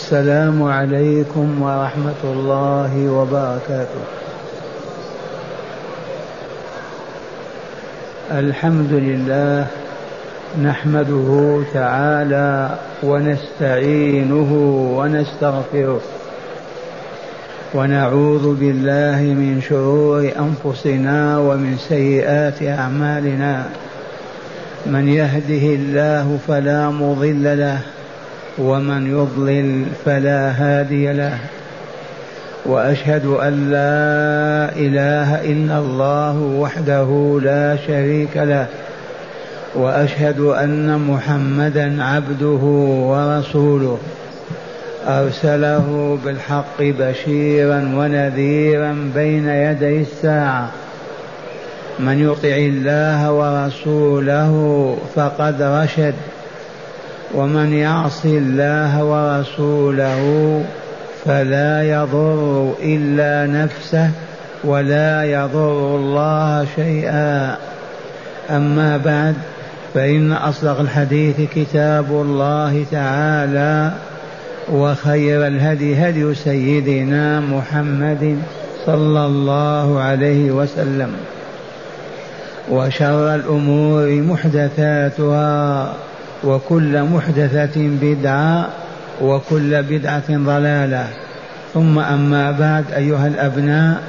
السلام عليكم ورحمة الله وبركاته. الحمد لله نحمده تعالى ونستعينه ونستغفره ونعوذ بالله من شرور أنفسنا ومن سيئات أعمالنا. من يهده الله فلا مضل له ومن يضلل فلا هادي له وأشهد أن لا إله إلا الله وحده لا شريك له وأشهد أن محمدا عبده ورسوله. أرسله بالحق بشيرا ونذيرا بين يدي الساعة. من يطع الله ورسوله فقد رشد. ومن يعص الله ورسوله فلا يضر إلا نفسه ولا يضر الله شيئا. أما بعد فإن أصدق الحديث كتاب الله تعالى وخير الهدي هدي سيدنا محمد صلى الله عليه وسلم وشر الأمور محدثاتها. وكل محدثة بدعة وكل بدعة ضلالة. ثم أما بعد أيها الأبناء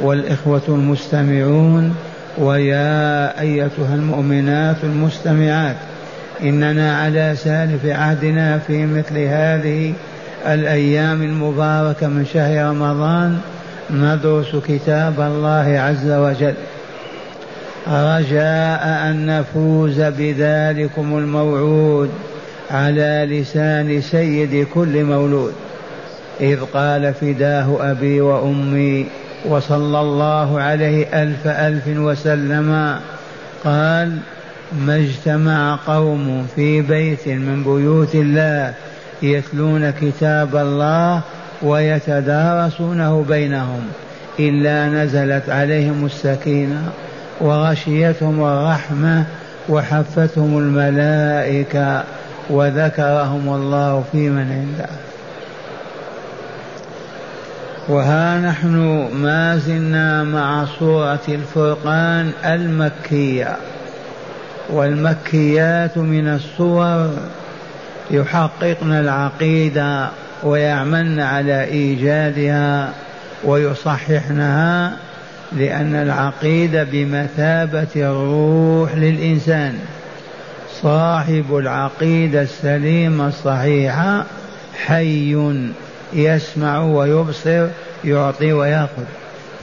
والإخوة المستمعون ويا أيتها المؤمنات المستمعات إننا على سالف عهدنا في مثل هذه الأيام المباركة من شهر رمضان ندرس كتاب الله عز وجل. رجاء أن نفوز بذلكم الموعود على لسان سيد كل مولود. إذ قال فداه أبي وأمي وصلى الله عليه ألف ألف وسلم قال ما اجتمع قوم في بيت من بيوت الله يتلون كتاب الله ويتدارسونه بينهم إلا نزلت عليهم السكينة. وغشيتهم الرحمة وحفتهم الملائكة وذكرهم الله في من عنده. وها نحن ما زلنا مع سورة الفرقان المكية. والمكيات من الصور يحققن العقيدة ويعملن على إيجادها ويصححنها لأن العقيدة بمثابة الروح للإنسان. صاحب العقيدة السليمة الصحيحة حي يسمع ويبصر يعطي ويأخذ.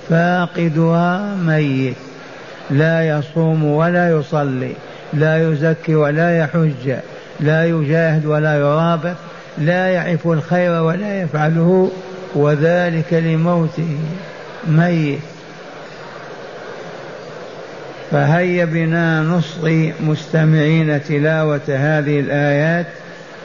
فاقدها ميت. لا يصوم ولا يصلي لا يزكي ولا يحج لا يجاهد ولا يرابط لا يعرف الخير ولا يفعله وذلك لموته. ميت. فهيا بنا نصغي مستمعين تلاوة هذه الآيات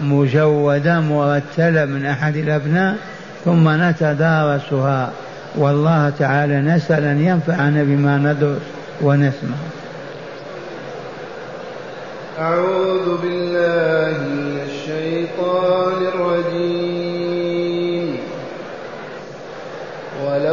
مجودة مرتلة من أحد الأبناء ثم نتدارسها. والله تعالى نسأل أن ينفعنا بما ندرس ونسمع. أعوذ بالله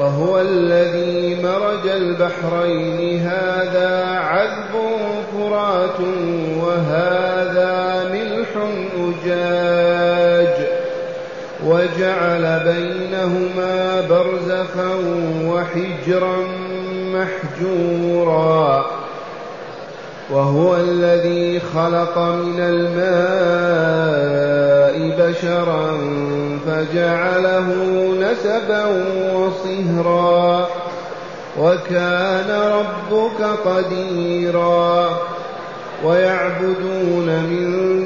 وهو الذي مرج البحرين. هذا عذب فرات وهذا ملح أجاج. وجعل بينهما برزخا وحجرا محجورا. وهو الذي خلق من الماء بشرا فجعله نسبا وصهرا وكان ربك قديرا ويعبدون من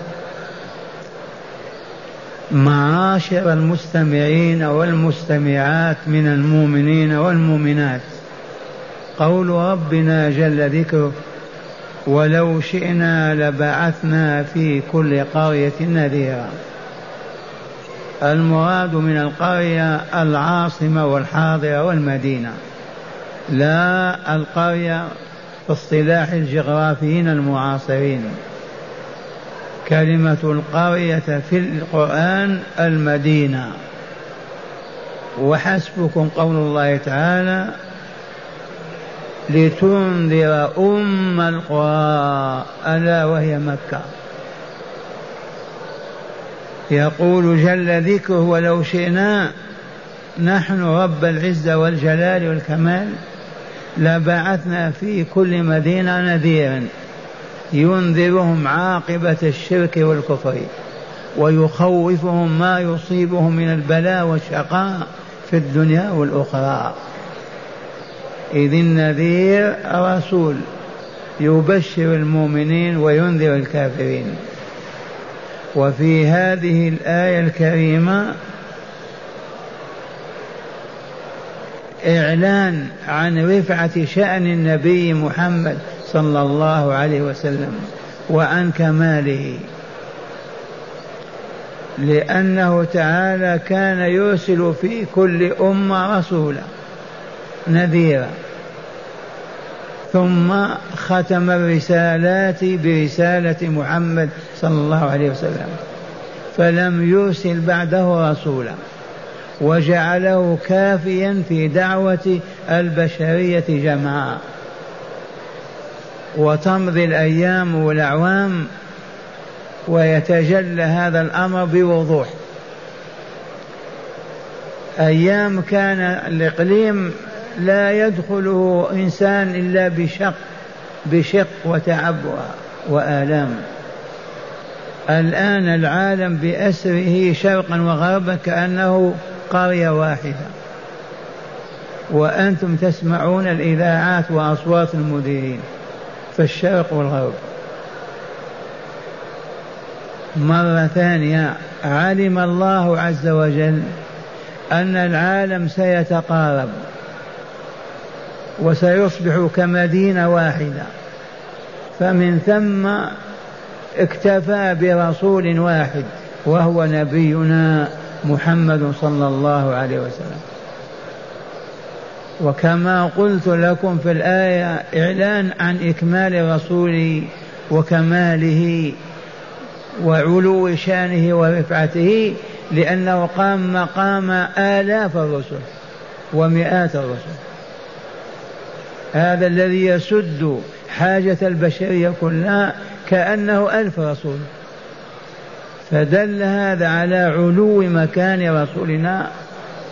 معاشر المستمعين والمستمعات من المؤمنين والمؤمنات. قول ربنا جل ذكره ولو شئنا لبعثنا في كل قرية نذيرا المراد من القرية العاصمة والحاضرة والمدينة. لا القرية في اصطلاح الجغرافيين المعاصرين. كلمة القرية في القرآن المدينة. وحسبكم قول الله تعالى لتنذر أم القرى ألا وهي مكة. يقول جل ذكره ولو شئنا نحن رب العزة والجلال والكمال لبعثنا في كل مدينة نذيرا. ينذرهم عاقبة الشرك والكفر ويخوفهم ما يصيبهم من البلاء والشقاء في الدنيا والأخرى. إذ النذير رسول يبشر المؤمنين وينذر الكافرين. وفي هذه الآية الكريمة إعلان عن رفعة شأن النبي محمد صلى الله عليه وسلم وعن كماله لأنه تعالى كان يرسل في كل أمة رسولا نذيرا. ثم ختم الرسالات برسالة محمد صلى الله عليه وسلم فلم يرسل بعده رسولا وجعله كافيا في دعوة البشرية جمعاء وتمضي الأيام والأعوام ويتجلى هذا الأمر بوضوح. أيام كان الإقليم لا يدخله إنسان إلا بشق بشق وتعب وآلام. الآن العالم بأسره شرقا وغربا كأنه قرية واحدة. وأنتم تسمعون الإذاعات وأصوات المديرين. في الشرق والغرب. مرة ثانية علم الله عز وجل أن العالم سيتقارب وسيصبح كمدينة واحدة. فمن ثم اكتفى برسول واحد وهو نبينا محمد صلى الله عليه وسلم. وكما قلت لكم في الآية إعلان عن إكمال الرسول وكماله وعلو شأنه ورفعته لأنه قام مقام آلاف الرسل ومئات الرسل. هذا الذي يسد حاجة البشرية كلها كأنه ألف رسول. فدل هذا على علو مكان رسولنا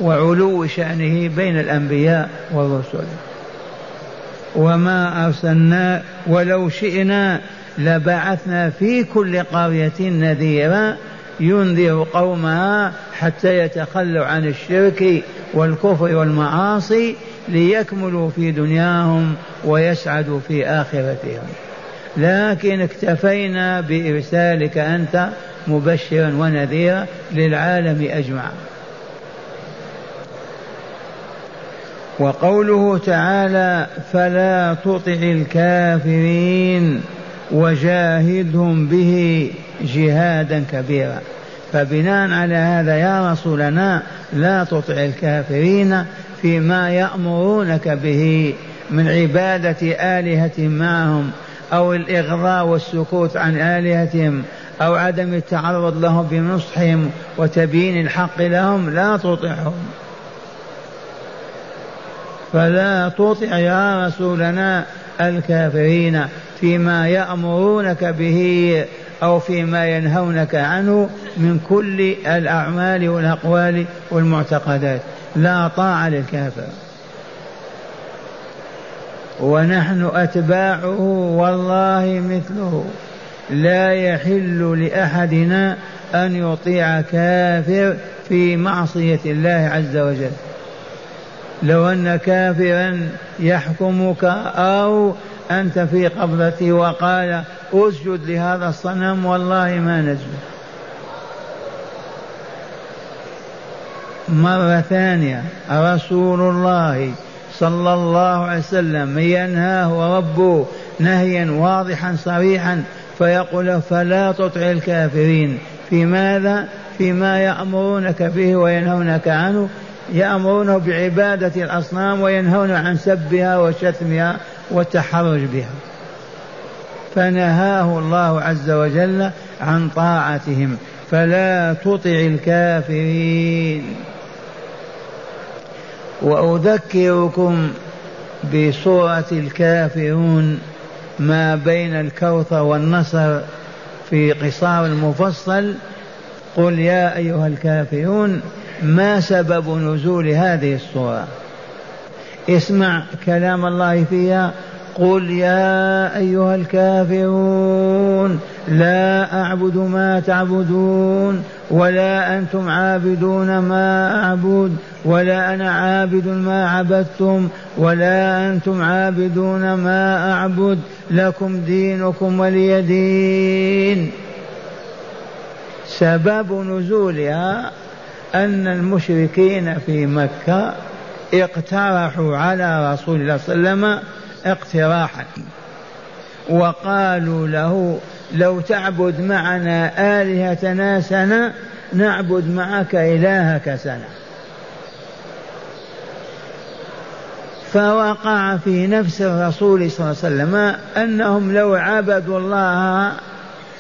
وعلو شأنه بين الأنبياء والرسل. وما أرسلنا ولو شئنا لبعثنا في كل قرية نذيرا ينذر قومها حتى يتخلوا عن الشرك والكفر والمعاصي ليكملوا في دنياهم ويسعدوا في آخرتهم. لكن اكتفينا بإرسالك أنت مبشرا ونذيرا للعالم أجمع وقوله تعالى فلا تطع الكافرين وجاهدهم به جهادا كبيرا. فبناء على هذا يا رسولنا لا تطع الكافرين فيما يأمرونك به من عبادة آلهة معهم أو الإغضاء والسكوت عن آلهتهم أو عدم التعرض لهم بنصحهم وتبيين الحق لهم لا تطعهم. فلا تطع يا رسولنا الكافرين فيما يأمرونك به أو فيما ينهونك عنه من كل الأعمال والأقوال والمعتقدات. لا طاعة للكافر. ونحن أتباعه والله مثله. لا يحل لأحدنا أن يطيع كافر في معصية الله عز وجل. لو أن كافرا يحكمك أو أنت في قبضته وقال أسجد لهذا الصنم والله ما نسجد مرة ثانية رسول الله صلى الله عليه وسلم ينهاه ربه نهيا واضحا صريحا فيقول فلا تطع الكافرين في ماذا؟ فيما يأمرونك به وينهونك عنه يأمرونه بعبادة الأصنام وينهون عن سبها وشتمها والتحرج بها. فنهاه الله عز وجل عن طاعتهم. فلا تطع الكافرين. وأذكركم بسورة الكافرون ما بين الكوثر والنصر في قصار المفصل. قل يا أيها الكافرون ما سبب نزول هذه السورة اسمع كلام الله فيها. قل يا أيها الكافرون لا أعبد ما تعبدون ولا أنتم عابدون ما أعبد ولا أنا عابد ما عبدتم ولا أنتم عابدون ما أعبد. لكم دينكم ولي دين. سبب نزولها أن المشركين في مكة اقترحوا على رسول الله صلى الله عليه وسلم اقتراحا. وقالوا له لو تعبد معنا آلهتنا سنة نعبد معك إلهك سنة. فوقع في نفس الرسول صلى الله عليه وسلم أنهم لو عبدوا الله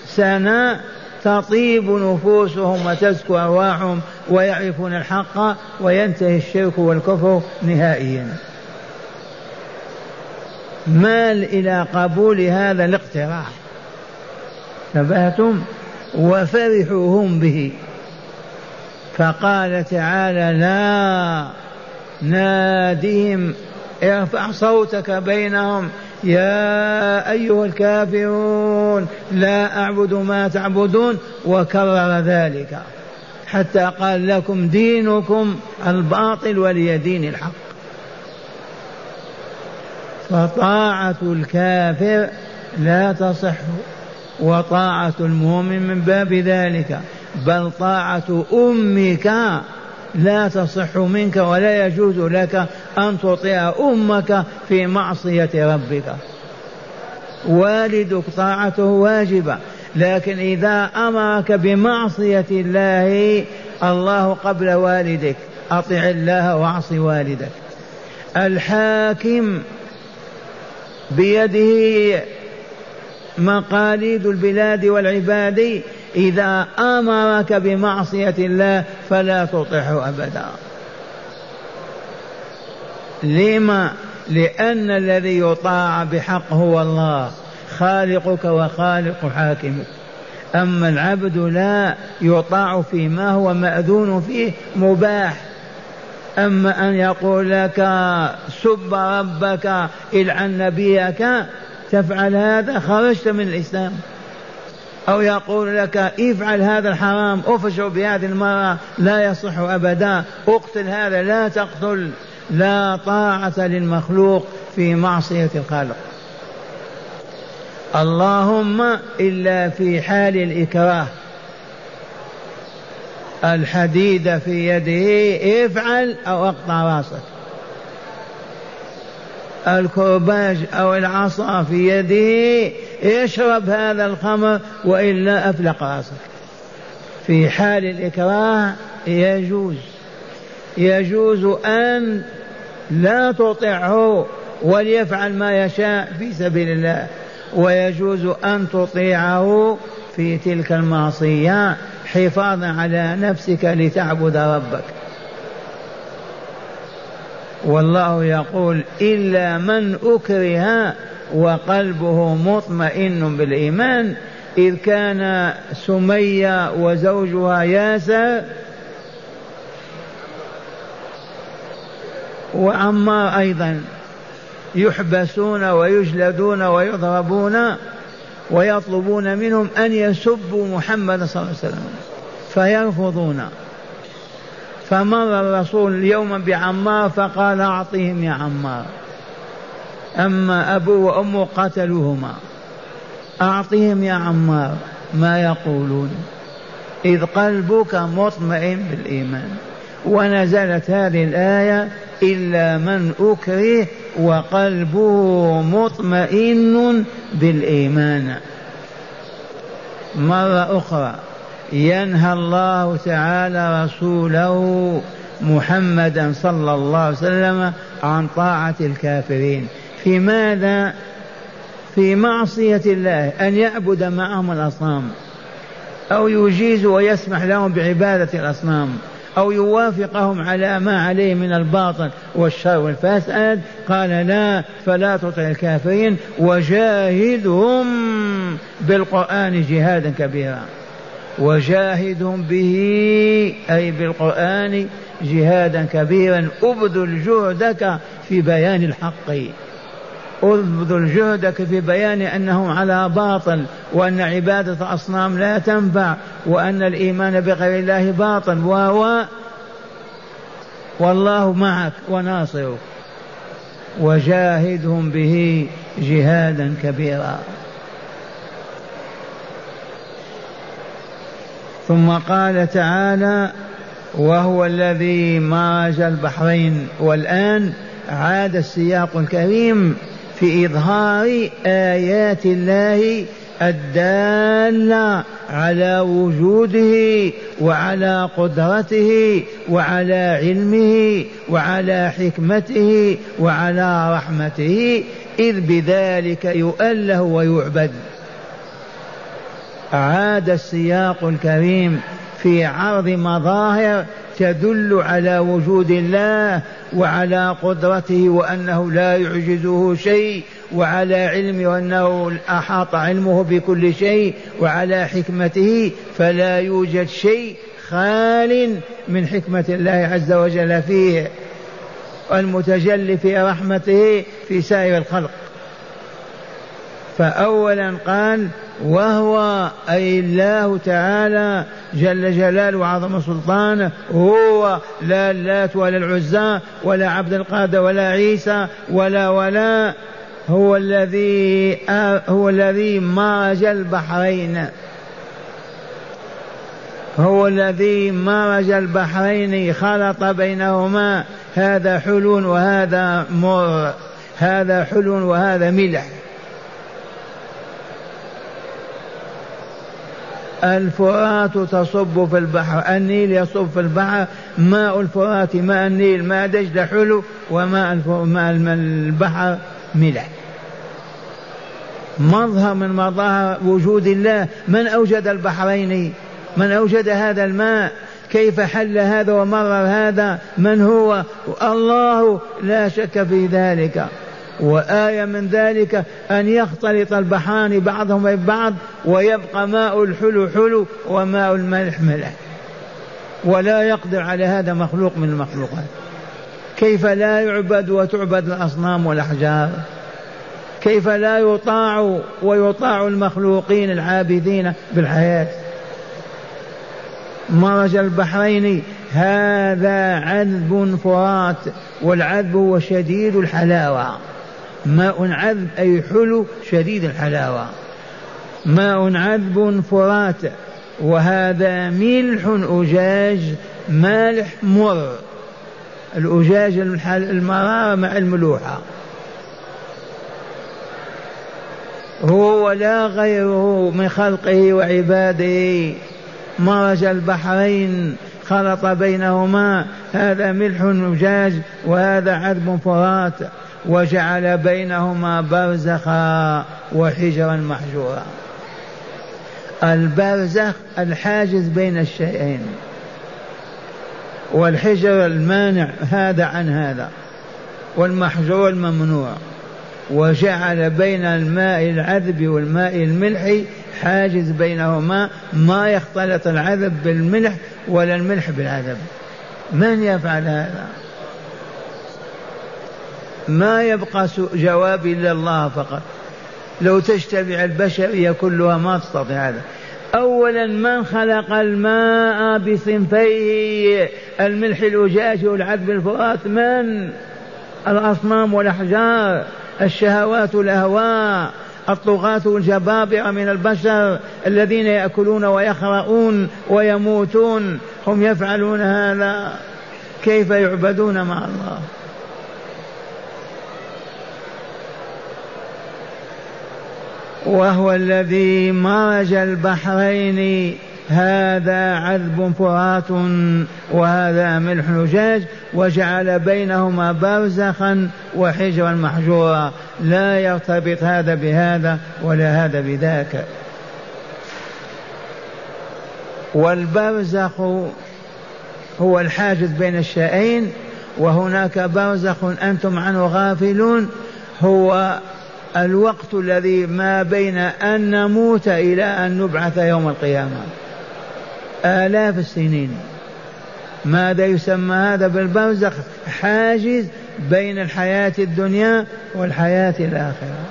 سنة تطيب نفوسهم وتزكو أرواحهم ويعرفون الحق وينتهي الشرك والكفر نهائيا. مال إلى قبول هذا الاقتراح؟ تبهتم وفرحوا هم به. فقال تعالى لا نادهم ارفع صوتك بينهم يا أيها الكافرون لا أعبد ما تعبدون وكرر ذلك. حتى قال لكم دينكم الباطل ولي دين الحق. فطاعة الكافر لا تصح وطاعة المؤمن من باب ذلك. بل طاعة أمك لا تصح منك ولا يجوز لك أن تطيع أمك في معصية ربك. والدك طاعته واجبة لكن إذا أمرك بمعصية الله الله قبل والدك. أطع الله واعص والدك. الحاكم بيده مقاليد البلاد والعباد إذا أمرك بمعصية الله فلا تطيعه أبدا. لما؟ لأن الذي يطاع بحق هو الله خالقك وخالق حاكمك. أما العبد لا يطاع فيما هو مأذون فيه مباح. أما أن يقول لك سب ربك إلعن نبيك تفعل هذا خرجت من الإسلام. أو يقول لك افعل هذا الحرام افشر بهذه المرأة لا يصح أبدا اقتل هذا لا تقتل لا طاعة للمخلوق في معصية الخالق. اللهم إلا في حال الإكراه. الحديد في يده افعل أو اقطع رأسك. الكرباج أو العصا في يده اشرب هذا الخمر وإلا أفلق راسك في حال الإكراه يجوز يجوز أن لا تطعه وليفعل ما يشاء في سبيل الله ويجوز أن تطيعه في تلك المعصية حفاظا على نفسك لتعبد ربك. والله يقول إلا من أكره وقلبه مطمئن بالإيمان إذ كان سمية وزوجها ياسر وعمار أيضا يحبسون ويجلدون ويضربون ويطلبون منهم أن يسبوا محمد صلى الله عليه وسلم فيرفضون. فمر الرسول يوما بعمار فقال أعطهم يا عمار. أما أبوه وأمه قتلوهما. أعطهم يا عمار ما يقولون. إذ قلبك مطمئن بالإيمان. ونزلت هذه الآية إلا من أكره وقلبه مطمئن بالإيمان. مرة أخرى ينهى الله تعالى رسوله محمدا صلى الله عليه وسلم عن طاعة الكافرين. في ماذا؟ في معصية الله أن يعبد معهم الأصنام. أو يجيز ويسمح لهم بعبادة الأصنام. أو يوافقهم على ما عليه من الباطل والشر والفساد. قال لا فلا تطع الكافرين. وجاهدهم بالقرآن جهادا كبيرا. وجاهدهم به أي بالقرآن جهادا كبيرا. أبذل جهدك في بيان الحق. أبذل جهدك في بيان أنهم على باطل وأن عبادة الأصنام لا تنفع وأن الإيمان بغير الله باطل. وهو والله معك وناصرك. وجاهدهم به جهادا كبيرا. ثم قال تعالى وهو الذي مرج البحرين. والآن عاد السياق الكريم في إظهار آيات الله الدالة على وجوده وعلى قدرته وعلى علمه وعلى حكمته وعلى رحمته إذ بذلك يؤله ويعبد. عاد السياق الكريم في عرض مظاهر تدل على وجود الله وعلى قدرته وأنه لا يعجزه شيء وعلى علمه وأنه أحاط علمه بكل شيء وعلى حكمته فلا يوجد شيء خال من حكمة الله عز وجل فيه المتجلي في رحمته في سائر الخلق. فأولا قال وهو أي الله تعالى جل جلاله وعظم سلطانه هو لا اللات ولا العزى ولا عبد القادر ولا عيسى ولا ولا هو الذي هو الذي مرج البحرين. هو الذي مرج البحرين خلط بينهما هذا حلو وهذا مر هذا حلو وهذا ملح. الفرات تصب في البحر النيل يصب في البحر ماء الفرات ماء النيل ماء دجلة حلو وماء ماء البحر ملح مظهر من مظاهر وجود الله من أوجد البحرين؟ من أوجد هذا الماء؟ كيف حل هذا ومرر هذا؟ من هو؟ الله لا شك في ذلك. وآية من ذلك أن يختلط البحران بعضهما ببعض ويبقى ماء الحلو حلو وماء الملح ملح. ولا يقدر على هذا مخلوق من المخلوقات. كيف لا يعبد وتعبد الأصنام والأحجار؟ كيف لا يطاع ويطاع المخلوقين العابدين بالحياة؟ مرج البحرين هذا عذب فرات والعذب هو شديد الحلاوة. ماء عذب أي حلو شديد الحلاوة. ماء عذب فرات وهذا ملح أجاج مالح مر. الأجاج المرارة مع الملوحة. هو ولا غيره من خلقه وعباده. مرج البحرين خلط بينهما هذا ملح أجاج وهذا عذب فرات. وجعل بينهما برزخا وحجرا محجورا. البرزخ الحاجز بين الشيئين. والحجر المانع هذا عن هذا. والمحجور الممنوع. وجعل بين الماء العذب والماء الملح حاجز بينهما ما يختلط العذب بالملح ولا الملح بالعذب. من يفعل هذا؟ ما يبقى جواب إلا الله فقط. لو تجتمع البشرية كلها ما تستطيع هذا. أولا من خلق الماء بصنفيه؟ الملح الأجاج والعذب الفرات من؟ الأصنام والأحجار. الشهوات الأهواء الطغاة الجبابرة من البشر الذين يأكلون ويخرؤون ويموتون. هم يفعلون هذا. كيف يعبدون مع الله؟ وهو الذي مرج البحرين. هذا عذب فرات وهذا ملح أجاج وجعل بينهما برزخا وحجرا محجورا. لا يرتبط هذا بهذا ولا هذا بذاك. والبرزخ هو الحاجز بين الشيئين وهناك برزخ أنتم عنه غافلون هو الوقت الذي ما بين أن نموت إلى أن نبعث يوم القيامة. آلاف السنين. ماذا يسمى هذا بالبرزخ؟ حاجز بين الحياة الدنيا والحياة الآخرة.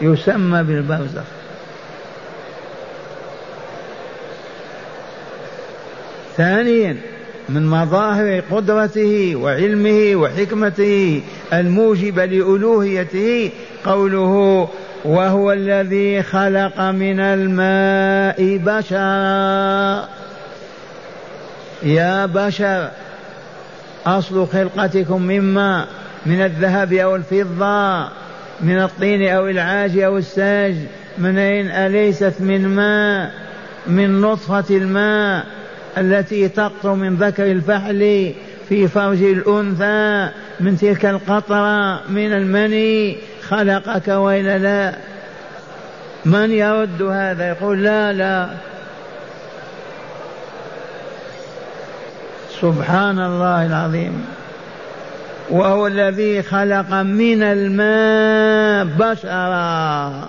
يسمى بالبرزخ. ثانيا من مظاهر قدرته وعلمه وحكمته الموجبة لألوهيته قوله وهو الذي خلق من الماء بشرا. يا بشر أصل خلقتكم مما؟ من الذهب أو الفضة من الطين أو العاج أو الساج من أين أليست من ماء؟ من نطفة الماء؟ التي تقطر من ذكر الفحل في فرج الأنثى من تلك القطرة من المني. خلقك وإلا لا. من يرد هذا؟ يقول لا لا. سبحان الله العظيم. وهو الذي خلق من الماء بشرا.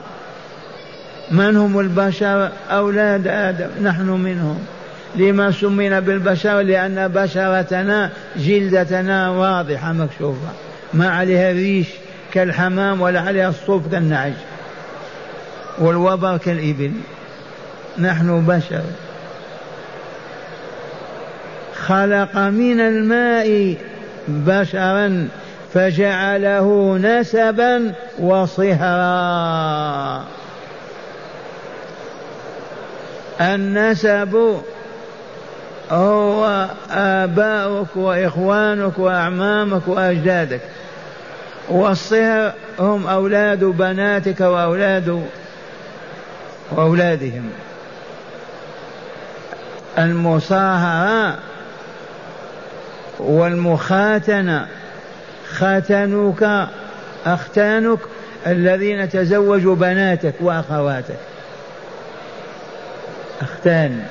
من هم البشر؟ أولاد آدم. نحن منهم. لما سمينا بالبشر لأن بشرتنا جلدتنا واضحة مكشوفة. ما عليها ريش كالحمام ولا عليها الصوف كالنعج. والوبر كالإبل. نحن بشر. خلق من الماء بشرا فجعله نسبا وصهرا. النسب هو آباؤك وإخوانك وأعمامك وأجدادك. والصهر هم أولاد بناتك وأولاد وأولادهم. المصاهرة والمخاتنة ختنك أختانك الذين تزوجوا بناتك وأخواتك. أختان.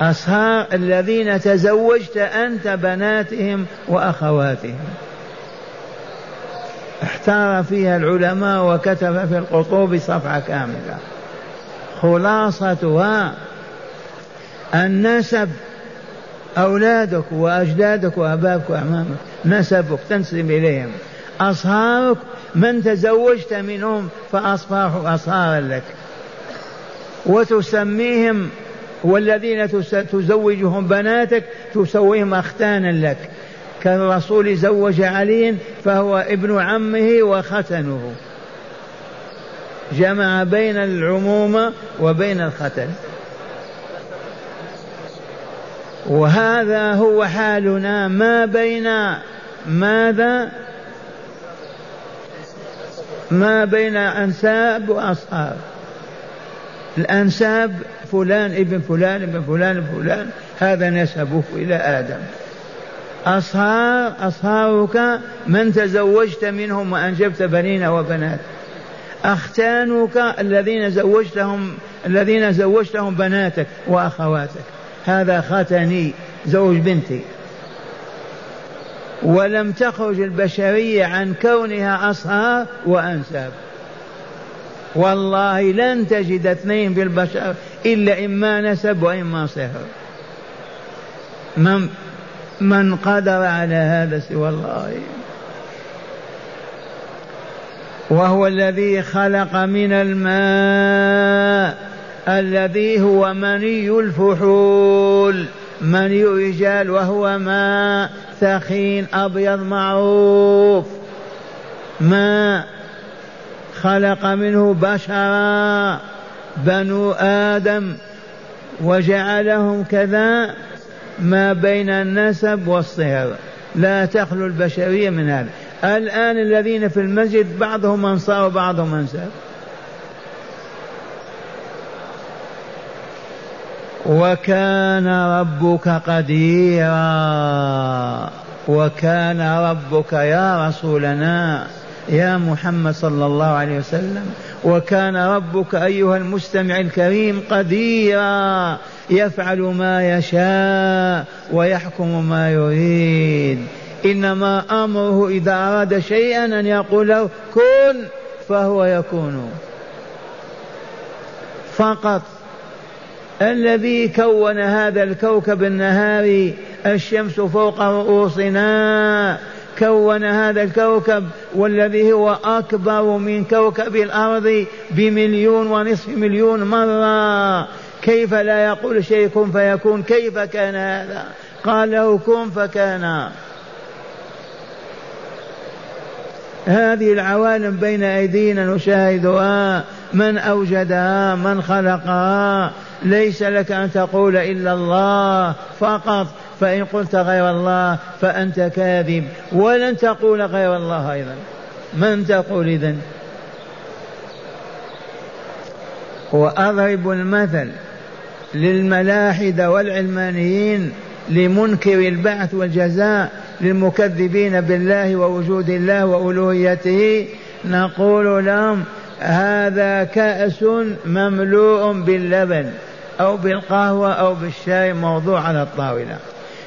أصهار الذين تزوجت أنت بناتهم وأخواتهم. احتار فيها العلماء وكتب في القطوب صفحة كاملة. خلاصتها النسب أولادك وأجدادك وأباك وأعمامك نسبك تنسب إليهم. أصهارك من تزوجت منهم فأصبحوا أصهارا لك. وتسميهم والذين تزوجهم بناتك تسويهم أختانا لك. كالرسول زوج علي فهو ابن عمه وختنه. جمع بين العمومة وبين الختن. وهذا هو حالنا. ما بين ماذا؟ ما بين أنساب وأصحاب. الأنساب فلان ابن فلان ابن فلان ابن فلان هذا نسبه إلى آدم. أصهار أصهارك من تزوجت منهم وأنجبت بنين وبنات. أختانك الذين زوجتهم الذين زوجتهم بناتك وأخواتك. هذا ختني زوج بنتي. ولم تخرج البشرية عن كونها أصهار وأنساب. والله لن تجد اثنين في البشر إلا إما نسب وإما صهر. من من قدر على هذا سوى الله. وهو الذي خلق من الماء الذي هو مني الفحول. مني رجال وهو ماء ثخين أبيض معروف. ماء خلق منه بشرا بنو آدم وجعلهم كذا ما بين النسب والصهر. لا تخلو البشرية من هذا. الآن الذين في المسجد بعضهم أنصار وبعضهم أنساب وكان ربك قديرا. وكان ربك يا رسولنا. يا محمد صلى الله عليه وسلم وكان ربك أيها المستمع الكريم قديرا يفعل ما يشاء ويحكم ما يريد. إنما أمره إذا أراد شيئا أن يقول له كن فهو يكون. فقط الذي كون هذا الكوكب النهاري الشمس فوق رؤوسنا كون هذا الكوكب والذي هو أكبر من كوكب الأرض بمليون ونصف مليون مرة. كيف لا يقول شيء كن فيكون؟ كيف كان هذا؟ قال له كن فكان. هذه العوالم بين أيدينا نشاهدها. من أوجدها؟ من خلقها؟ ليس لك أن تقول إلا الله فقط. فإن قلت غير الله فأنت كاذب. ولن تقول غير الله أيضا. من تقول إذن؟ وأضرب المثل للملاحدة والعلمانيين لمنكر البعث والجزاء للمكذبين بالله ووجود الله وألوهيته. نقول لهم هذا كأس مملوء باللبن أو بالقهوة أو بالشاي موضوع على الطاولة.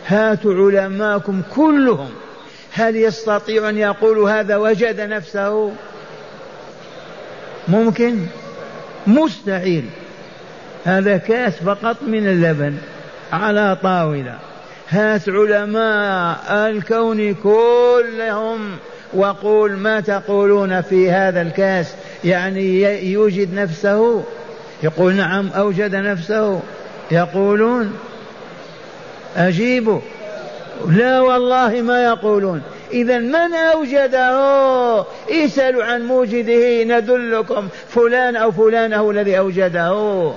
هاتوا علماءكم كلهم. هل يستطيع أن يقول هذا وجد نفسه؟ ممكن. مستحيل. هذا كأس فقط من اللبن على طاولة. هات علماء الكون كلهم وقول ما تقولون في هذا الكأس. يعني يوجد نفسه؟ يقول نعم أوجد نفسه. يقولون أجيبوا لا والله ما يقولون. إذا من أوجده؟ اسألوا عن موجده ندلكم فلان أو فلان هو الذي أوجده.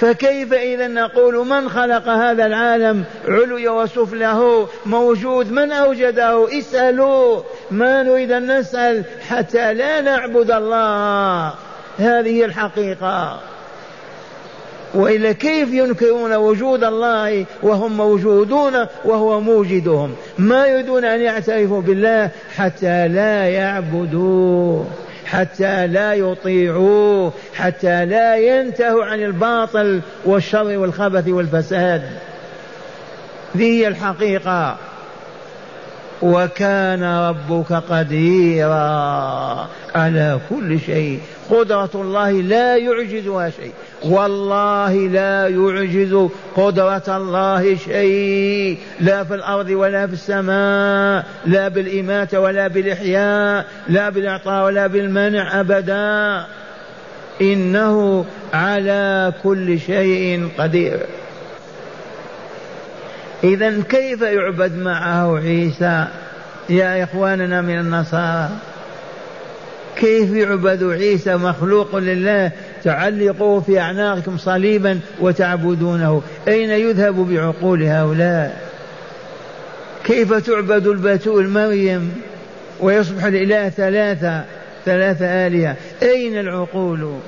فكيف إذا نقول من خلق هذا العالم علوي وسفله موجود. من أوجده؟ اسألوا. ما نريد أن نسأل حتى لا نعبد الله. هذه الحقيقة. وإلا كيف ينكرون وجود الله وهم موجودون وهو موجدهم؟ ما يريدون أن يعترفوا بالله حتى لا يعبدوه حتى لا يطيعوه حتى لا ينتهوا عن الباطل والشر والخبث والفساد. ذي هي الحقيقة. وكان ربك قديرا على كل شيء قدرة الله لا يعجزها شيء. والله لا يعجز قدرة الله شيء. لا في الأرض ولا في السماء لا بالإماتة ولا بالإحياء لا بالإعطاء ولا بالمنع أبدا. إنه على كل شيء قدير. إذا كيف يعبد معه عيسى؟ يا إخواننا من النصارى. كيف يعبد عيسى مخلوق لله؟ تعلقوا في أعناقكم صليبا وتعبدونه. أين يذهب بعقول هؤلاء؟ كيف تعبد البتول مريم ويصبح الإله ثلاثة ثلاثة آلهة؟ أين العقول؟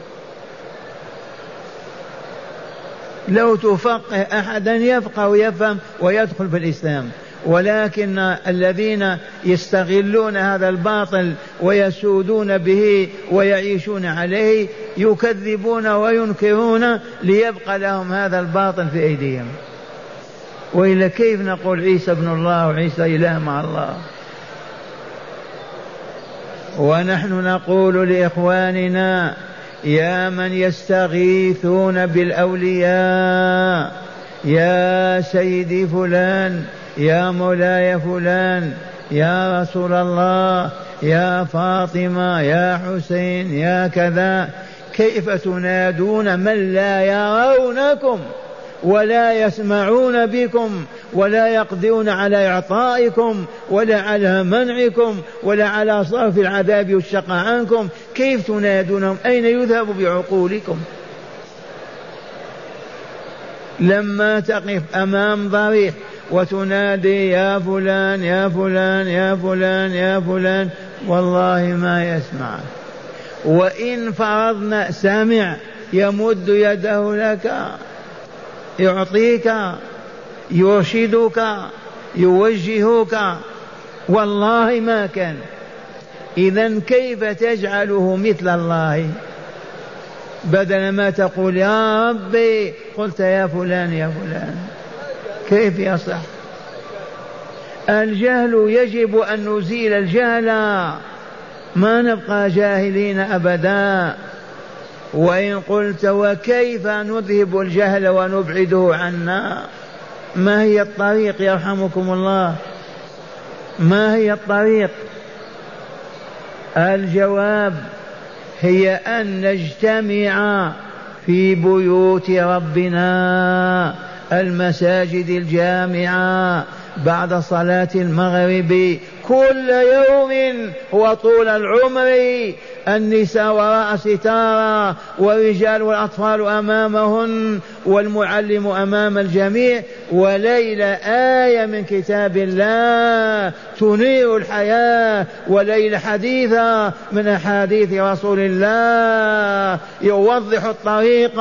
لو تفقه أحدا يفقه ويفهم ويدخل في الإسلام. ولكن الذين يستغلون هذا الباطل ويسودون به ويعيشون عليه يكذبون وينكرون ليبقى لهم هذا الباطل في أيديهم. وإلا كيف نقول عيسى ابن الله وعيسى إله مع الله؟ ونحن نقول لإخواننا يا من يستغيثون بالأولياء يا سيدي فلان يا مولاي فلان يا رسول الله يا فاطمة يا حسين يا كذا كيف تنادون من لا يرونكم ولا يسمعون بكم ولا يقدرون على إعطائكم ولا على منعكم ولا على صرف العذاب والشقاء عنكم؟ كيف تنادونهم؟ أين يذهب بعقولكم؟ لما تقف أمام ضريح وتنادي يا فلان يا فلان يا فلان يا فلان. والله ما يسمع. وإن فرضنا سمع يمد يده لك يعطيك يرشدك يوجهك. والله ما كان. إذا كيف تجعله مثل الله؟ بدل ما تقول يا ربي قلت يا فلان يا فلان. كيف يصح الجهل يجب أن نزيل الجهل. ما نبقى جاهلين أبدا. وإن قلت وكيف نذهب الجهل ونبعده عنا؟ ما هي الطريق يرحمكم الله؟ ما هي الطريق؟ الجواب هي أن نجتمع في بيوت ربنا. المساجد الجامعة بعد صلاة المغرب كل يوم وطول العمر. النساء وراء ستارة والرجال والأطفال أمامهن والمعلم أمام الجميع. وليلة آية من كتاب الله تنير الحياة وليلة حديثة من أحاديث رسول الله يوضح الطريق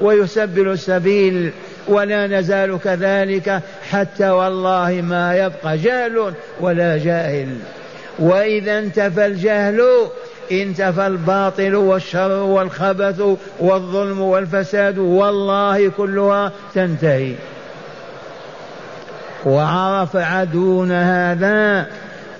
ويسبل السبيل. ولا نزال كذلك حتى والله ما يبقى جهل ولا جاهل. وإذا انتفى الجهل انتفى الباطل والشر والخبث والظلم والفساد والله كلها تنتهي. وعرف عدونا هذا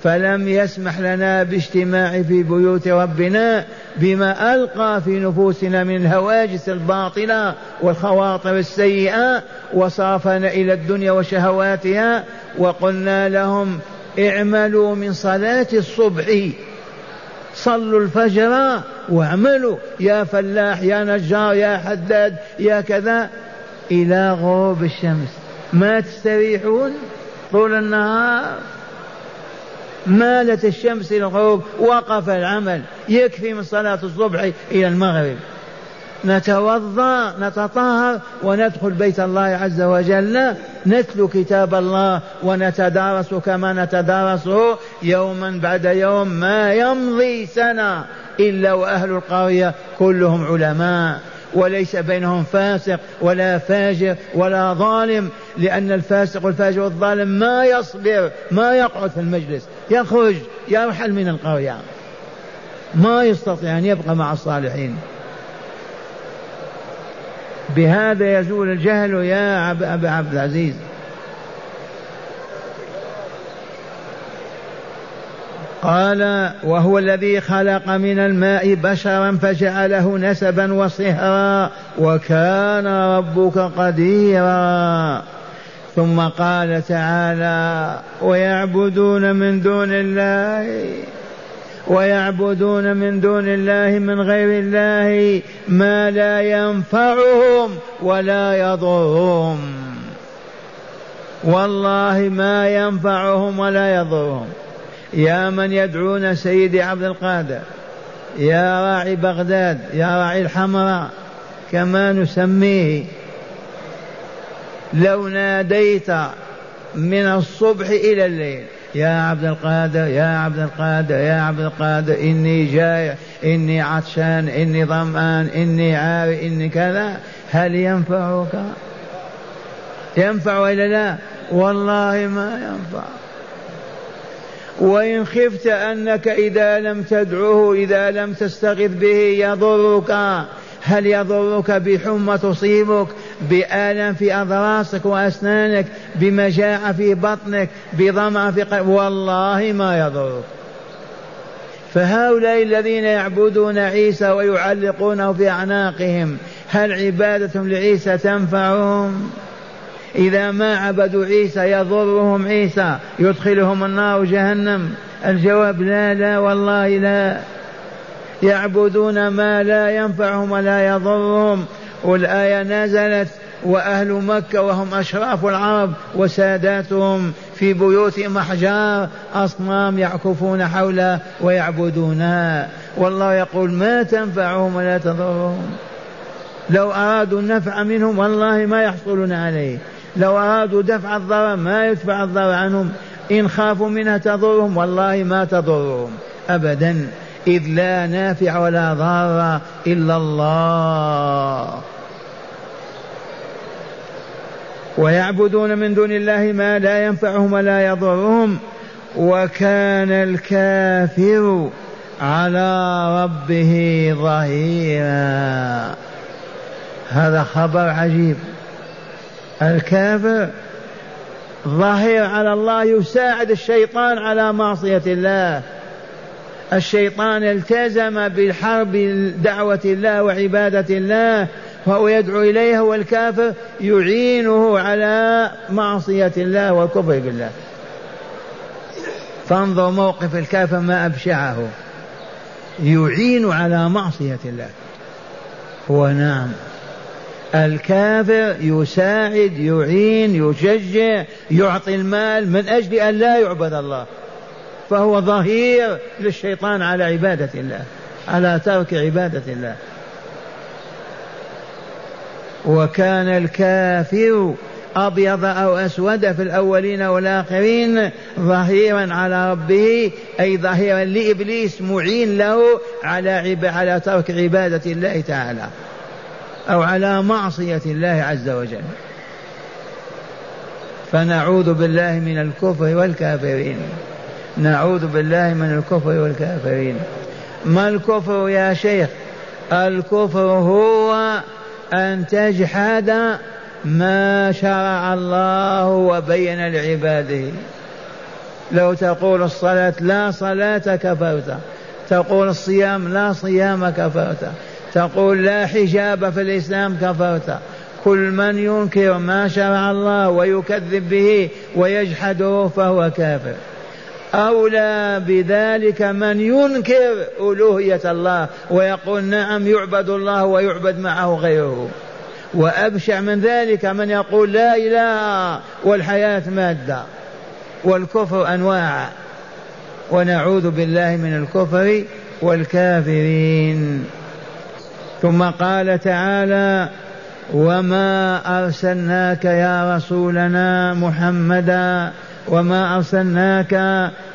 فلم يسمح لنا باجتماع في بيوت ربنا بما ألقى في نفوسنا من الهواجس الباطلة والخواطر السيئة وصرفنا إلى الدنيا وشهواتها وقلنا لهم اعملوا من صلاة الصبح. صلوا الفجر واعملوا. يا فلاح يا نجار يا حداد يا كذا. إلى غروب الشمس. ما تستريحون طول النهار؟ مالت الشمس إلى الغروب وقف العمل يكفي من صلاة الصبح إلى المغرب. نتوضأ نتطهر وندخل بيت الله عز وجل نتلو كتاب الله ونتدارس كما نتدارسه يوما بعد يوم ما يمضي سنة إلا وأهل القرية كلهم علماء. وليس بينهم فاسق ولا فاجر ولا ظالم لأن الفاسق والفاجر والظالم ما يصبر ما يقعد في المجلس. يخرج يرحل من القرية. ما يستطيع أن يبقى مع الصالحين. بهذا يزول الجهل يا أبا عبد العزيز. قال وهو الذي خلق من الماء بشرا فجعله نسبا وصهرا وكان ربك قديرا. ثم قال تعالى ويعبدون من دون الله ويعبدون من دون الله من غير الله ما لا ينفعهم ولا يضرهم. والله ما ينفعهم ولا يضرهم. يا من يدعون سيدي عبد القادر يا راعي بغداد يا راعي الحمراء كما نسميه لو ناديت من الصبح إلى الليل يا عبد القادر يا عبد القادر يا عبد القادر إني جائع إني عطشان إني ظمآن إني عاري إني كذا هل ينفعك؟ ينفع إلا لا؟ والله ما ينفع. وإن خفت أنك إذا لم تدعوه إذا لم تستغث به يضرك. هل يضرك بحمى تصيبك؟ بآلام في أضراسك وأسنانك بمجاعة في بطنك بظمأ في قلب والله ما يضرك فهؤلاء الذين يعبدون عيسى ويعلقونه في أعناقهم هل عبادتهم لعيسى تنفعهم؟ إذا ما عبدوا عيسى يضرهم عيسى يدخلهم النار جهنم. الجواب لا لا والله لا. يعبدون ما لا ينفعهم ولا يضرهم. والآية نزلت وأهل مكة وهم أشراف العرب وساداتهم في بيوتهم أحجار أصنام يعكفون حولها ويعبدونها والله يقول ما تنفعهم ولا تضرهم. لو أرادوا النفع منهم والله ما يحصلون عليه. لو أرادوا دفع الضرر ما يدفع الضرر عنهم. إن خافوا منها تضرهم والله ما تضرهم أبدا. إذ لا نافع ولا ضار إلا الله. ويعبدون من دون الله ما لا ينفعهم ولا يضرهم. وكان الكافر على ربه ظهيرا. هذا خبر عجيب. الكافر ظهير على الله يساعد الشيطان على معصية الله. الشيطان التزم بالحرب دعوة الله وعبادة الله فهو يدعو إليها والكافر يعينه على معصية الله والكفر بالله. فانظر موقف الكافر ما أبشعه. يعين على معصية الله. هو نعم. الكافر يساعد يعين يشجع يعطي المال من أجل أن لا يعبد الله. فهو ظهير للشيطان على عبادة الله على ترك عبادة الله. وكان الكافر أبيض أو أسود في الأولين والآخرين ظهيرا على ربه أي ظهيرا لإبليس معين له على عب... على ترك عبادة الله تعالى أو على معصية الله عز وجل. فنعوذ بالله من الكفر والكافرين. نعوذ بالله من الكفر والكافرين. ما الكفر يا شيخ؟ الكفر هو أن تجحد ما شرع الله وبين لعباده. لو تقول الصلاة لا صلاة كفرت. تقول الصيام لا صيام كفرت. تقول لا حجاب في الإسلام كفرت. كل من ينكر ما شرع الله ويكذب به ويجحده فهو كافر. أولى بذلك من ينكر ألوهية الله ويقول نعم يعبد الله ويعبد معه غيره. وأبشع من ذلك من يقول لا إله والحياة مادة والكفر أنواع. ونعوذ بالله من الكفر والكافرين. ثم قال تعالى وما أرسلناك يا رسولنا محمدا وما أرسلناك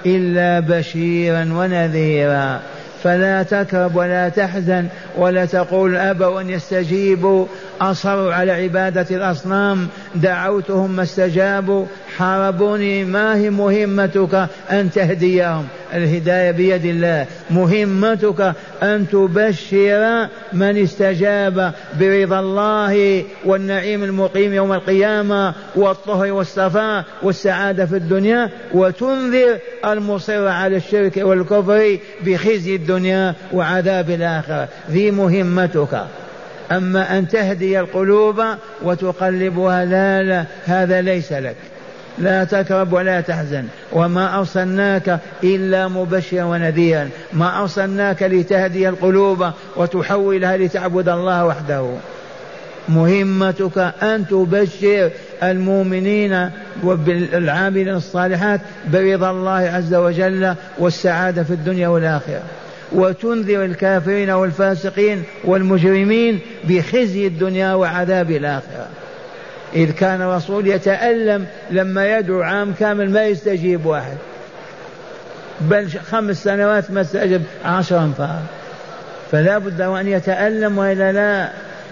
إلا بشيرا ونذيرا. فلا تكرب ولا تحزن ولا تقول أبوا أن يستجيبوا. أصروا على عبادة الأصنام. دعوتهم ما استجابوا. حاربوني ما هي مهمتك أن تهديهم؟ الهداية بيد الله. مهمتك أن تبشر من استجاب برضا الله والنعيم المقيم يوم القيامة والطهر والصفاء والسعادة في الدنيا. وتنذر المصر على الشرك والكفر بخزي الدنيا وعذاب الآخرة. ذي مهمتك. أما أن تهدي القلوب وتقلبها لا لا هذا ليس لك. لا تكرب ولا تحزن. وما أرسلناك إلا مبشرا ونذيرا. ما أرسلناك لتهدي القلوب وتحولها لتعبد الله وحده. مهمتك أن تبشر المؤمنين والعاملين الصالحات برضا الله عز وجل والسعادة في الدنيا والآخرة. وتنذر الكافرين والفاسقين والمجرمين بخزي الدنيا وعذاب الآخرة. إذ كان الرسول يتألم لما يدعو عام كامل ما يستجيب واحد. بل خمس سنوات ما استجب عشرا فار فلا بد وأن يتألم وإلا لا.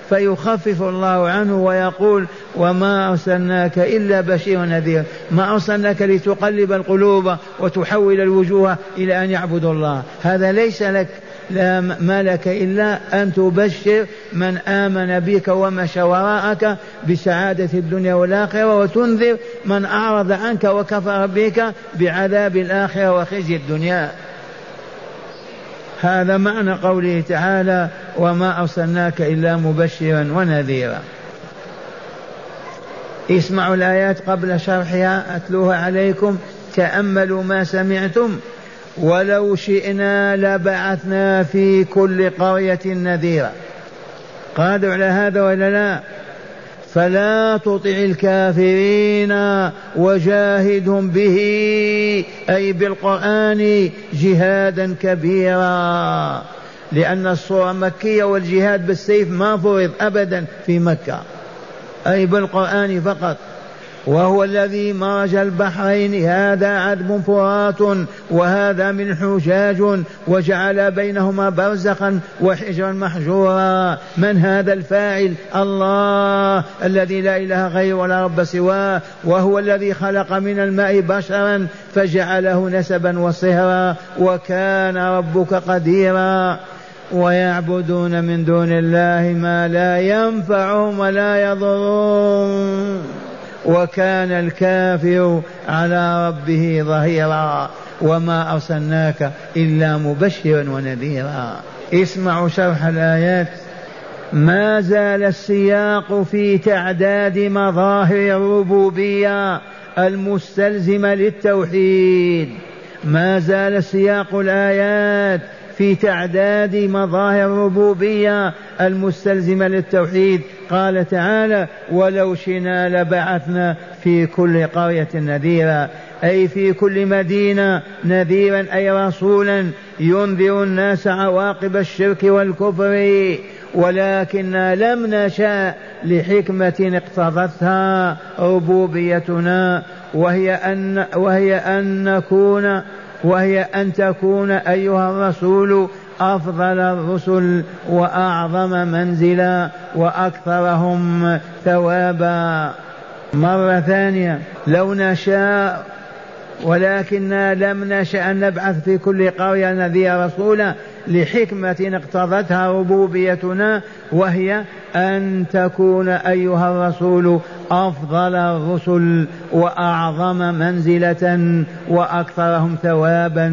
فيخفف الله عنه ويقول وما أرسلناك إلا بشير نذير. ما أرسلناك لتقلب القلوب وتحول الوجوه إلى أن يعبدوا الله. هذا ليس لك لا ما لك إلا أن تبشر من آمن بك ومشى وراءك بسعادة الدنيا والآخرة وتنذر من أعرض عنك وكفر بك بعذاب الآخرة وخزي الدنيا. هذا معنى قوله تعالى وما أرسلناك إلا مبشرا ونذيرا. اسمعوا الآيات قبل شرحها أتلوها عليكم تأملوا ما سمعتم. ولو شئنا لبعثنا في كل قرية نذيرا. قادر على هذا ولا لا؟ فلا تطع الكافرين وجاهدهم به أي بالقرآن جهادا كبيرا. لأن الصورة مكية والجهاد بالسيف ما فرض أبدا في مكة أي بالقرآن فقط. وهو الذي مرج البحرين. هذا عذب فرات وهذا من حجاج وجعل بينهما برزخا وحجرا محجورا. من هذا الفاعل؟ الله الذي لا إله غيره ولا رب سواه وهو الذي خلق من الماء بشرا فجعله نسبا وصهرا وكان ربك قديرا. ويعبدون من دون الله ما لا ينفعهم ولا يضرهم. وكان الكافر على ربه ظهيرا وما أرسلناك إلا مبشرا ونذيرا. اسمعوا شرح الآيات. ما زال السياق في تعداد مظاهر الربوبية المستلزمة للتوحيد. ما زال سياق الآيات في تعداد مظاهر الربوبية المستلزمة للتوحيد قال تعالى ولو شنا لبعثنا في كل قرية نذيرا أي في كل مدينة نذيرا أي رسولا ينذر الناس عواقب الشرك والكفر. ولكننا لم نشاء لحكمة اقتضتها ربوبيتنا وهي أن وهي أن نكون وهي أن تكون أيها الرسول أفضل الرسل وأعظم منزلا وأكثرهم ثوابا. مرة ثانية لو نشاء ولكننا لم نشأ أن نبعث في كل قرية نذير رسولا لحكمة اقتضتها ربوبيتنا وهي أن تكون أيها الرسول أفضل الرسل وأعظم منزلة وأكثرهم ثوابا.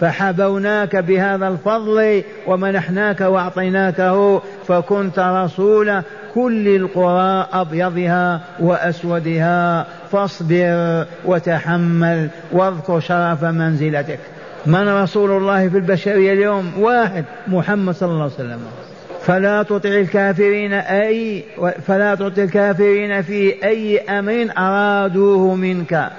فحبوناك بهذا الفضل ومنحناك وأعطيناكه فكنت رسول كل القرى أبيضها وأسودها. فاصبر وتحمل واذكر شرف منزلتك. من رسول الله في البشرية اليوم؟ واحد محمد صلى الله عليه وسلم. فلا تطع الكافرين أي فلا تطع الكافرين في أي أمر أرادوه منك.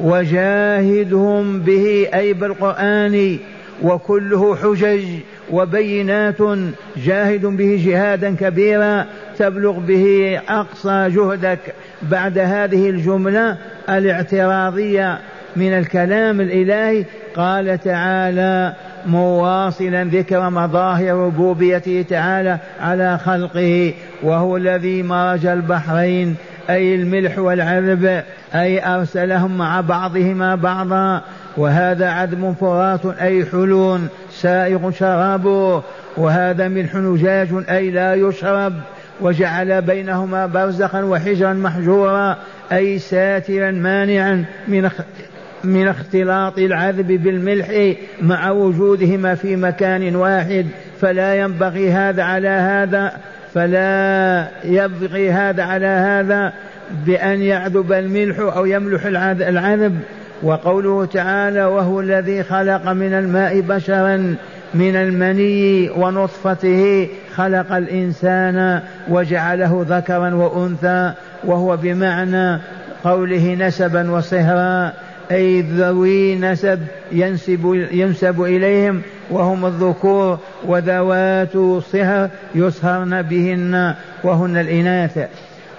وجاهدهم به أي بالقرآن وكله حجج وبينات جاهد به جهادا كبيرا تبلغ به أقصى جهدك بعد هذه الجملة الاعتراضية من الكلام الإلهي. قال تعالى مواصلا ذكر مظاهر ربوبيته تعالى على خلقه وهو الذي مرج البحرين أي الملح والعذب. أي أرسلهم مع بعضهما بعضا وهذا عذب فرات أي حلون سائغ شرابه وهذا ملح نجاج أي لا يشرب وجعل بينهما برزخا وحجرا محجورا أي ساترا مانعا من من اختلاط العذب بالملح مع وجودهما في مكان واحد. فلا ينبغي هذا على هذا فلا يبغي هذا على هذا. بأن يعذب الملح أو يملح العذب. وقوله تعالى وهو الذي خلق من الماء بشرا من المني ونطفته خلق الإنسان وجعله ذكرا وأنثى وهو بمعنى قوله نسبا وصهرا أي ذوي نسب ينسب, ينسب إليهم وهم الذكور وذوات صهر يصهرن بهن وهن الإناث.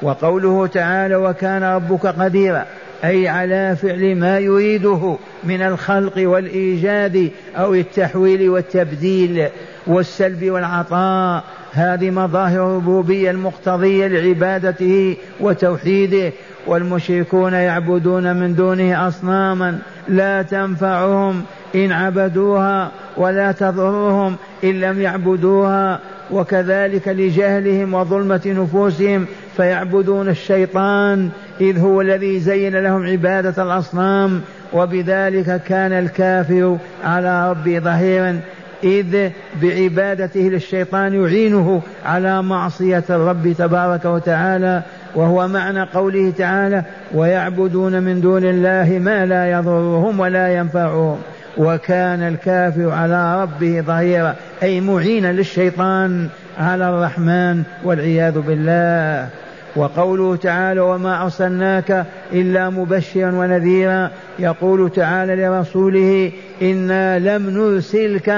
وقوله تعالى وكان ربك قديرا أي على فعل ما يريده من الخلق والإيجاد أو التحويل والتبديل والسلب والعطاء. هذه مظاهر الربوبية المقتضية لعبادته وتوحيده. والمشركون يعبدون من دونه أصناما لا تنفعهم. إن عبدوها ولا تضرهم. إن لم يعبدوها وكذلك لجهلهم وظلمة نفوسهم فيعبدون الشيطان إذ هو الذي زين لهم عبادة الأصنام وبذلك كان الكافر على ربه ظهيرا. إذ بعبادته للشيطان يعينه على معصية الرب تبارك وتعالى وهو معنى قوله تعالى ويعبدون من دون الله ما لا يضرهم ولا ينفعهم. وكان الكافر على ربه ظهيرا. أي معينا للشيطان على الرحمن والعياذ بالله. وقوله تعالى وما أرسلناك إلا مبشرا ونذيرا يقول تعالى لرسوله إنا لم نرسلك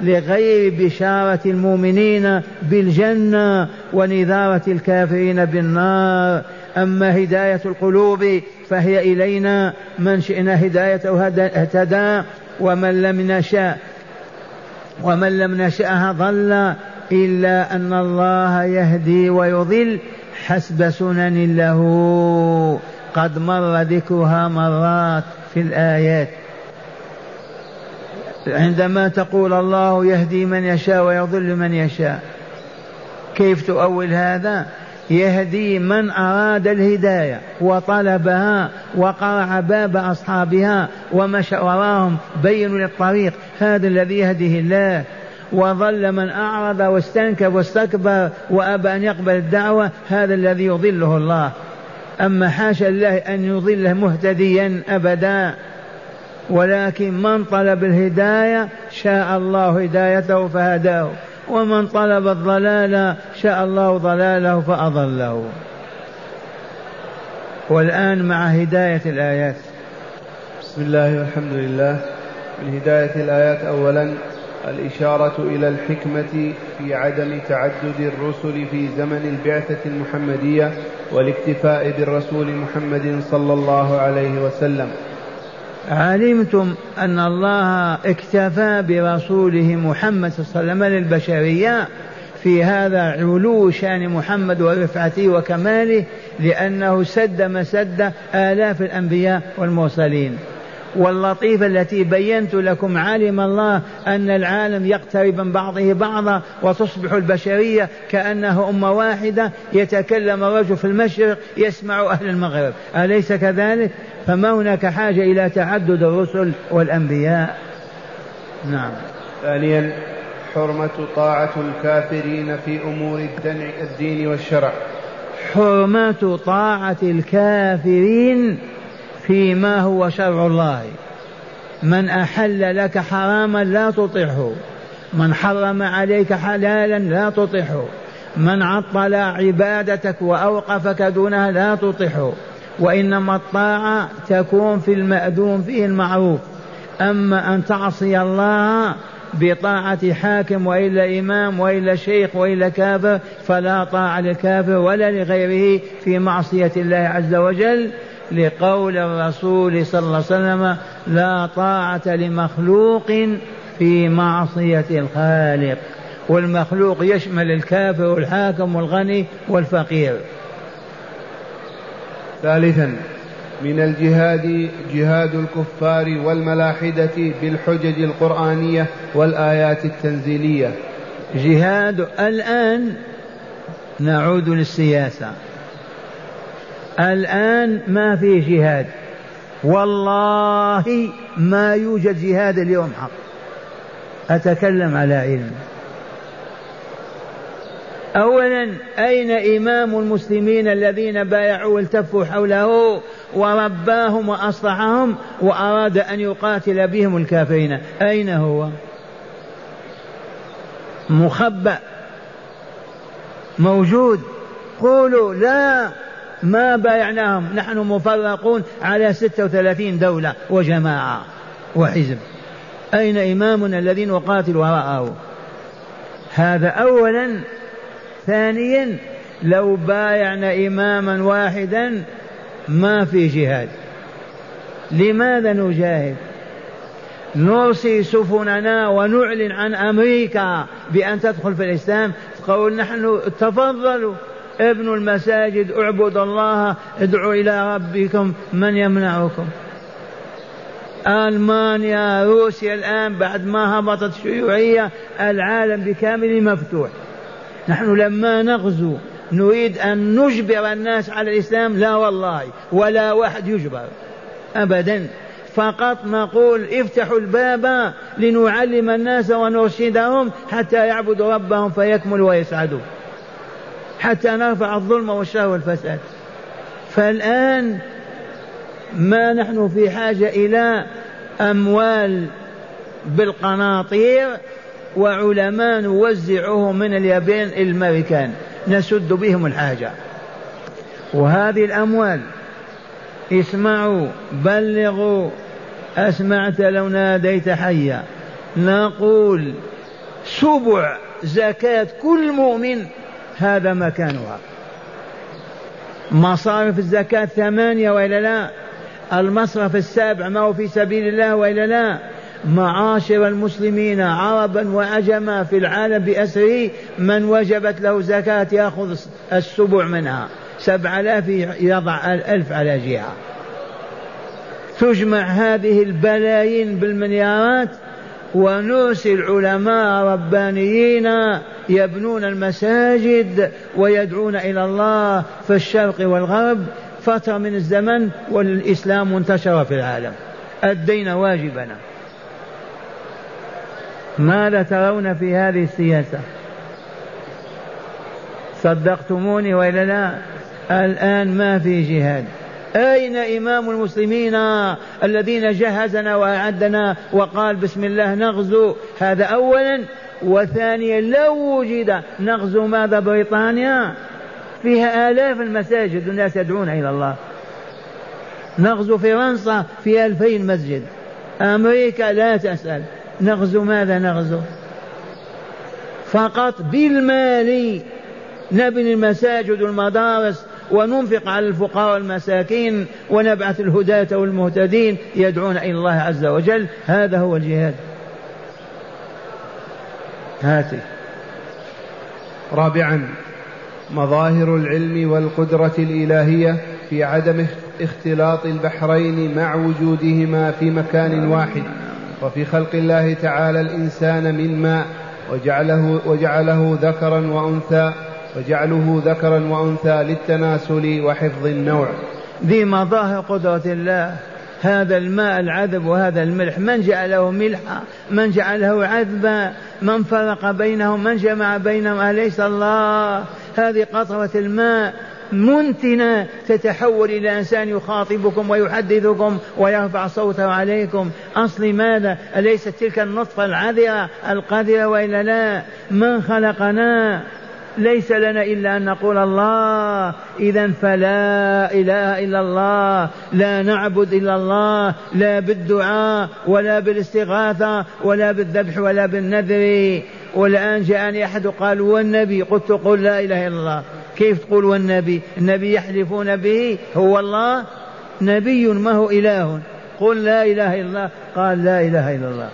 لغير بشارة المؤمنين بالجنة ونذارة الكافرين بالنار أما هداية القلوب فهي إلينا. من شئنا هدايته اهتدى ومن لم نشأ ومن لم نشأها ضل إلا أن الله يهدي ويضل. حسب سنن له. قد مر ذكرها مرات في الآيات. عندما تقول الله يهدي من يشاء ويضل من يشاء. كيف تؤول هذا؟ يهدي من أراد الهداية وطلبها وقرع باب أصحابها ومشى وراهم بينوا للطريق. هذا الذي يهديه الله. وظل من أعرض واستنكب واستكبر وأبى أن يقبل الدعوة هذا الذي يضله الله. أما حاشا الله أن يضله مهتديا أبدا. ولكن من طلب الهداية شاء الله هدايته فهداه. ومن طلب الضلال شاء الله ضلاله فأضله. والآن مع هداية الآيات. بسم الله والحمد لله. من هداية الآيات أولا الإشارة إلى الحكمة في عدم تعدد الرسل في زمن البعثة المحمدية والاكتفاء بالرسول محمد صلى الله عليه وسلم. علمتم أن الله اكتفى برسوله محمد صلى الله عليه وسلم للبشرية في هذا علو شأن محمد ورفعته وكماله لأنه سد مسد آلاف الأنبياء والمرسلين. واللطيفة التي بينت لكم علم الله أن العالم يقترب من بعضه بعضا وتصبح البشرية كأنها أمة واحدة يتكلم الرجل في المشرق يسمع أهل المغرب. أليس كذلك؟ فما هناك حاجة إلى تعدد الرسل والأنبياء. نعم. ثانيا حرمة طاعة الكافرين في أمور الدين والشرع. حرمة طاعة الكافرين فيما هو شرع الله. من أحل لك حراما لا تطعه. من حرم عليك حلالا لا تطعه. من عطل عبادتك وأوقفك دونها لا تطعه. وإنما الطاعة تكون في المأذون فيه المعروف. أما أن تعصي الله بطاعة حاكم وإلا إمام وإلا شيخ وإلا كافر فلا طاعة للكافر ولا لغيره في معصية الله عز وجل. لقول الرسول صلى الله عليه وسلم لا طاعة لمخلوق في معصية الخالق. والمخلوق يشمل الكافر والحاكم والغني والفقير. ثالثا من الجهاد جهاد الكفار والملاحدة بالحجج القرآنية والآيات التنزيلية. جهاد الآن نعود للسياسة. الآن ما في جهاد. والله ما يوجد جهاد اليوم حق. أتكلم على علم. أولا أين إمام المسلمين الذين بايعوا والتفوا حوله ورباهم وأصلحهم وأراد أن يقاتل بهم الكافرين؟ أين هو؟ مخبأ. موجود. قولوا لا. ما بايعناهم نحن مفرقون على ستة وثلاثين دولة وجماعة وحزب. أين إمامنا الذي نقاتل وراءه؟ هذا أولا. ثانيا لو بايعنا إماما واحدا ما في جهاد. لماذا نجاهد؟ نرسي سفننا ونعلن عن أمريكا بأن تدخل في الإسلام؟ قول نحن تفضلوا. ابنوا المساجد اعبدوا الله ادعوا إلى ربكم من يمنعكم؟ ألمانيا روسيا الآن بعد ما هبطت الشيوعية العالم بكامله مفتوح. نحن لما نغزو نريد أن نجبر الناس على الإسلام؟ لا والله ولا واحد يجبر أبدا. فقط نقول افتحوا الباب لنعلم الناس ونرشدهم حتى يعبدوا ربهم فيكملوا ويسعدوا. حتى نرفع الظلم والشر والفساد. فالآن ما نحن في حاجة إلى أموال بالقناطير وعلماء نوزعه من اليابان إلى الأمريكان. نسد بهم الحاجة. وهذه الأموال اسمعوا بلغوا أسمعت لو ناديت حيا. نقول سبع زكاة كل مؤمن هذا مكانها. مصارف الزكاة ثمانية وإلا لا. المصرف السابع ما هو في سبيل الله وإلا لا. معاشر المسلمين عربا وعجما في العالم بأسره من وجبت له زكاة يأخذ السبع منها. سبع آلاف يضع الألف على جهة. تجمع هذه البلايين بالمليارات ونرسل علماء ربانيين يبنون المساجد ويدعون إلى الله في الشرق والغرب. فترة من الزمن والإسلام انتشر في العالم. ادينا واجبنا. ماذا ترون في هذه السياسة؟ صدقتموني وإلا لا؟ الآن ما في جهاد. أين إمام المسلمين الذين جهزنا وأعدنا وقال بسم الله نغزو؟ هذا أولا. وثانيا لو وجد نغزو ماذا بريطانيا؟ فيها آلاف المساجد الناس يدعون إلى الله. نغزو فرنسا في ألفين مسجد. أمريكا لا تسأل. نغزو ماذا نغزو؟ فقط بالمال. نبني المساجد والمدارس. وننفق على الفقراء والمساكين ونبعث الهداة والمهتدين يدعون إلى الله عز وجل. هذا هو الجهاد. هاتي. رابعا مظاهر العلم والقدرة الإلهية في عدم اختلاط البحرين مع وجودهما في مكان واحد. وفي خلق الله تعالى الإنسان من ماء وجعله, وجعله ذكرا وأنثى. وجعله ذكرا وأنثى للتناسل وحفظ النوع. ذي مظاهر قدرة الله هذا الماء العذب وهذا الملح من جعله ملحا من جعله عذبا من فرق بينهم؟ من جمع بينهم؟ أليس الله؟ هذه قطرة الماء منتنة تتحول إلى إنسان يخاطبكم ويحدثكم ويرفع صوته عليكم. أصل ماذا؟ أليست تلك النطفة العذرة القذرة وإلا لا؟ من خلقنا؟ ليس لنا إلا أن نقول الله. إذا فلا إله إلا الله. لا نعبد إلا الله. لا بالدعاء ولا بالاستغاثة ولا بالذبح ولا بالنذر. والآن جاءني أحد قال والنبي؟ قلت قل لا إله إلا الله. كيف تقول والنبي؟ النبي يحلفون به. هو الله. نبي ما هو إله؟ قل لا إله إلا الله. قال لا إله إلا الله.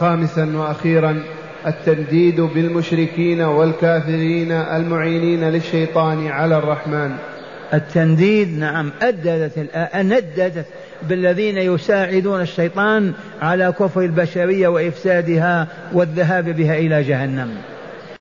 خامسا وأخيرا التنديد بالمشركين والكافرين المعينين للشيطان على الرحمن. التنديد نعم أددت نددت بالذين يساعدون الشيطان على كفر البشرية وإفسادها والذهاب بها إلى جهنم.